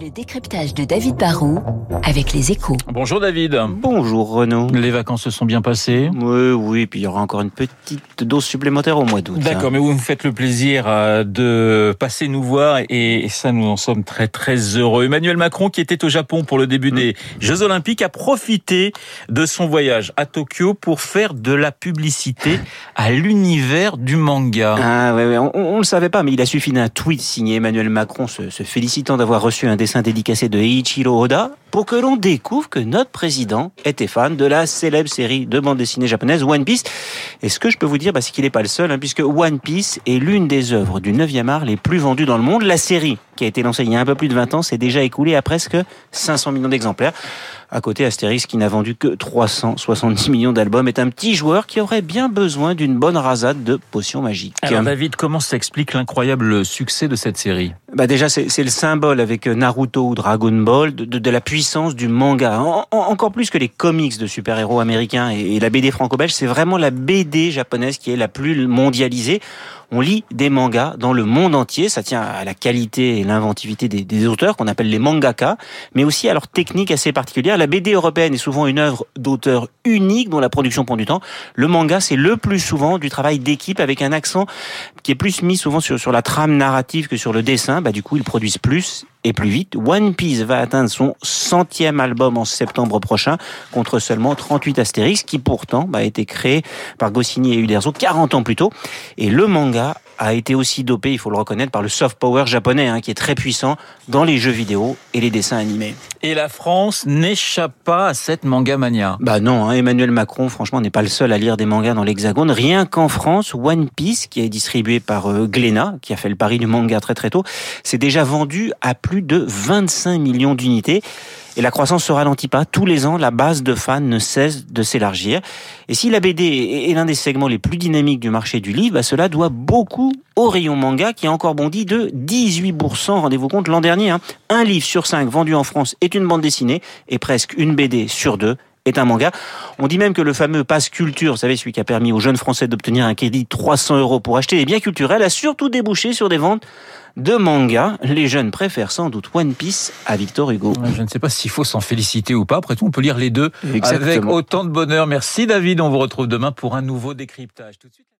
Le décryptage de David Barrault avec les échos. Bonjour David. Bonjour Renaud. Les vacances se sont bien passées? Oui, oui, puis il y aura encore une petite dose supplémentaire au mois d'août. D'accord, hein. mais vous nous faites le plaisir euh, de passer nous voir et ça, nous en sommes très très heureux. Emmanuel Macron, qui était au Japon pour le début des Jeux Olympiques, a profité de son voyage à Tokyo pour faire de la publicité à l'univers du manga. Ah ouais, ouais, on, on le savait pas, mais il a suffi d'un tweet signé Emmanuel Macron se, se félicitant d'avoir reçu un dessin dédicacé de Eiichiro Oda pour que l'on découvre que notre président était fan de la célèbre série de bande dessinée japonaise One Piece. Et ce que je peux vous dire, bah, c'est qu'il n'est pas le seul, hein, puisque One Piece est l'une des œuvres du 9e art les plus vendues dans le monde. La série, qui a été lancée il y a un peu plus de 20 ans, s'est déjà écoulée à presque 500 millions d'exemplaires. À côté, Astérix, qui n'a vendu que 370 millions d'albums, est un petit joueur qui aurait bien besoin d'une bonne rasade de potions magiques. Alors David, comment s'explique l'incroyable succès de cette série? Bah déjà, c'est le symbole avec Naruto ou Dragon Ball de, de- de la puissance du manga. En- en- encore plus que les comics de super-héros américains et la BD franco-belge, c'est vraiment la BD japonaise qui est la plus mondialisée. On lit des mangas dans le monde entier. Ça tient à la qualité et l'inventivité des, auteurs qu'on appelle les mangaka, mais aussi à leur technique assez particulière. La BD européenne est souvent une œuvre d'auteur unique dont la production prend du temps. Le manga, c'est le plus souvent du travail d'équipe avec un accent qui est plus mis souvent sur, sur la trame narrative que sur le dessin. Bah, du coup, ils produisent plus et plus vite. One Piece va atteindre son centième album en septembre prochain contre seulement 38 Astérix qui pourtant bah, a été créé par Goscinny et Uderzo 40 ans plus tôt. Et le manga a été aussi dopé, il faut le reconnaître, par le soft power japonais hein, qui est très puissant dans les jeux vidéo et les dessins animés. Et la France n'échappe pas à cette manga mania. Bah non, hein, Emmanuel Macron, franchement, n'est pas le seul à lire des mangas dans l'Hexagone. Rien qu'en France, One Piece, qui est distribué par euh, Glénat, qui a fait le pari du manga très très tôt, s'est déjà vendu à plus de 25 millions d'unités. Et la croissance se ralentit pas. Tous les ans, la base de fans ne cesse de s'élargir. Et si la BD est l'un des segments les plus dynamiques du marché du livre, bah cela doit beaucoup au rayon manga qui a encore bondi de 18%, rendez-vous compte, l'an dernier. hein. Un livre sur cinq vendu en France est une bande dessinée et presque une BD sur deux est un manga. On dit même que le fameux pass culture, vous savez, celui qui a permis aux jeunes Français d'obtenir un crédit de 300 euros pour acheter des biens culturels, a surtout débouché sur des ventes de mangas. Les jeunes préfèrent sans doute One Piece à Victor Hugo. Je ne sais pas s'il faut s'en féliciter ou pas. Après tout, on peut lire les deux avec autant de bonheur. Merci David. On vous retrouve demain pour un nouveau décryptage. Tout de suite.